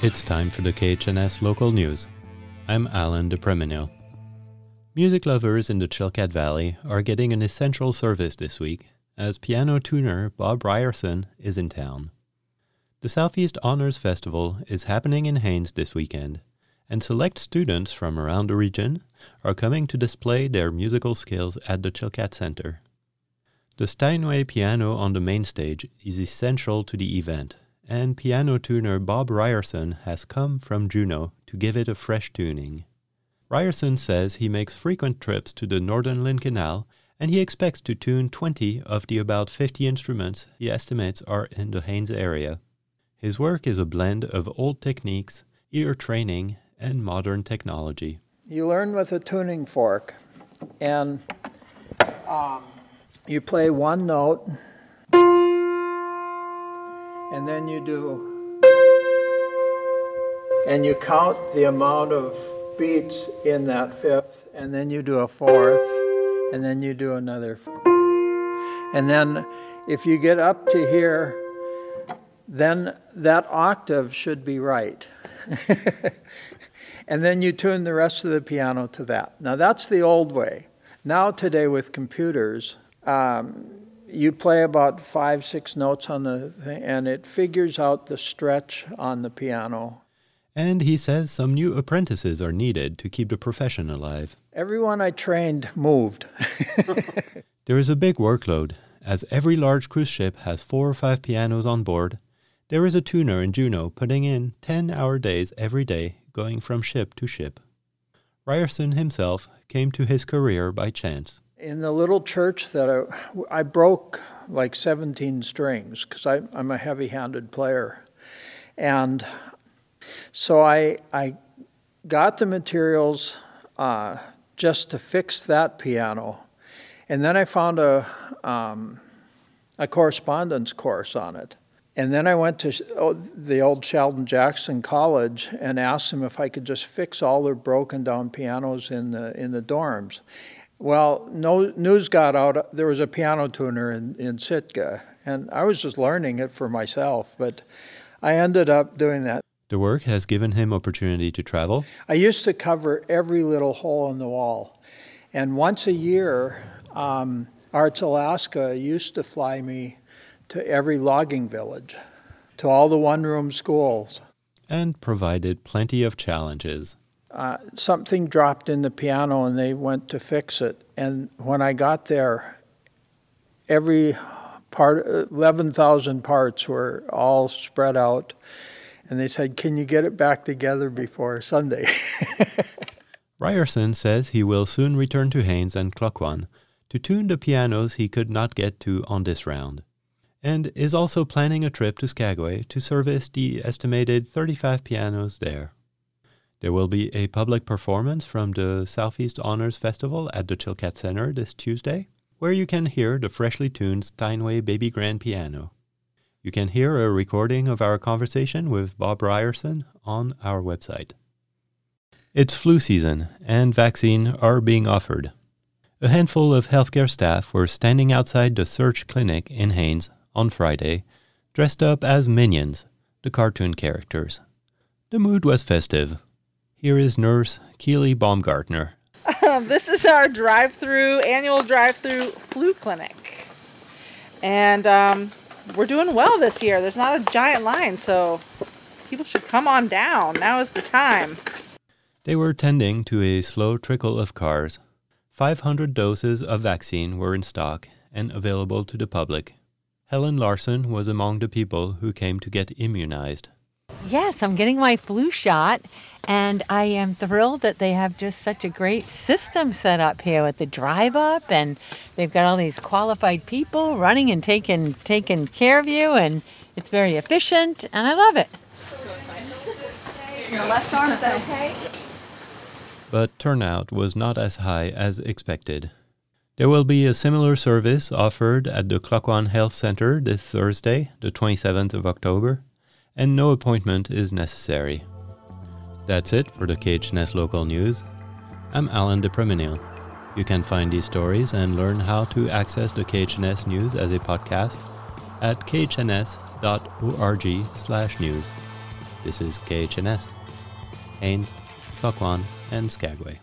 It's time for the KHNS local news. I'm Alan de Music lovers in the Chilkat Valley are getting an essential service this week as piano tuner Bob Ryerson is in town. The Southeast Honors Festival is happening in Haines this weekend, and select students from around the region are coming to display their musical skills at the Chilkat Center. The Steinway piano on the main stage is essential to the event, and piano tuner Bob Ryerson has come from Juneau to give it a fresh tuning. Ryerson says he makes frequent trips to the Northern Lynn Canal and he expects to tune 20 of the about 50 instruments he estimates are in the Haines area. His work is a blend of old techniques, ear training, and modern technology. You learn with a tuning fork, and um, you play one note, and then you do, and you count the amount of beats in that fifth, and then you do a fourth, and then you do another. And then if you get up to here, then that octave should be right. and then you tune the rest of the piano to that. Now that's the old way. Now, today with computers, um, you play about five, six notes on the thing, and it figures out the stretch on the piano. And he says some new apprentices are needed to keep the profession alive. Everyone I trained moved. there is a big workload, as every large cruise ship has four or five pianos on board. There is a tuner in Juneau putting in 10 hour days every day, going from ship to ship. Ryerson himself came to his career by chance. In the little church that I, I broke like 17 strings because I'm a heavy handed player. And so I, I got the materials uh, just to fix that piano. And then I found a, um, a correspondence course on it. And then I went to oh, the old Sheldon Jackson College and asked them if I could just fix all their broken down pianos in the in the dorms. Well, no news got out. There was a piano tuner in, in Sitka, and I was just learning it for myself. But I ended up doing that. The work has given him opportunity to travel. I used to cover every little hole in the wall, and once a year, um, Arts Alaska used to fly me to every logging village, to all the one room schools. And provided plenty of challenges. Uh, something dropped in the piano and they went to fix it. And when I got there, every part, 11,000 parts were all spread out. And they said, Can you get it back together before Sunday? Ryerson says he will soon return to Haines and Klukwan to tune the pianos he could not get to on this round and is also planning a trip to Skagway to service the estimated 35 pianos there. There will be a public performance from the Southeast Honors Festival at the Chilkat Center this Tuesday, where you can hear the freshly tuned Steinway Baby Grand Piano. You can hear a recording of our conversation with Bob Ryerson on our website. It's flu season, and vaccines are being offered. A handful of healthcare staff were standing outside the SEARHC Clinic in Haines on Friday, dressed up as minions, the cartoon characters. The mood was festive. Here is nurse Keely Baumgartner. Um, this is our drive-through annual drive-through flu clinic, and um, we're doing well this year. There's not a giant line, so people should come on down. Now is the time. They were tending to a slow trickle of cars. 500 doses of vaccine were in stock and available to the public. Helen Larson was among the people who came to get immunized. Yes, I'm getting my flu shot, and I am thrilled that they have just such a great system set up here with the drive up, and they've got all these qualified people running and taking taking care of you, and it's very efficient, and I love it. Your left arm, is that okay? But turnout was not as high as expected. There will be a similar service offered at the Klukwan Health Center this Thursday, the 27th of October, and no appointment is necessary. That's it for the KHNS local news. I'm Alan de You can find these stories and learn how to access the KHNS news as a podcast at khns.org slash news. This is KHNS, Haines, Klukwan, and Skagway.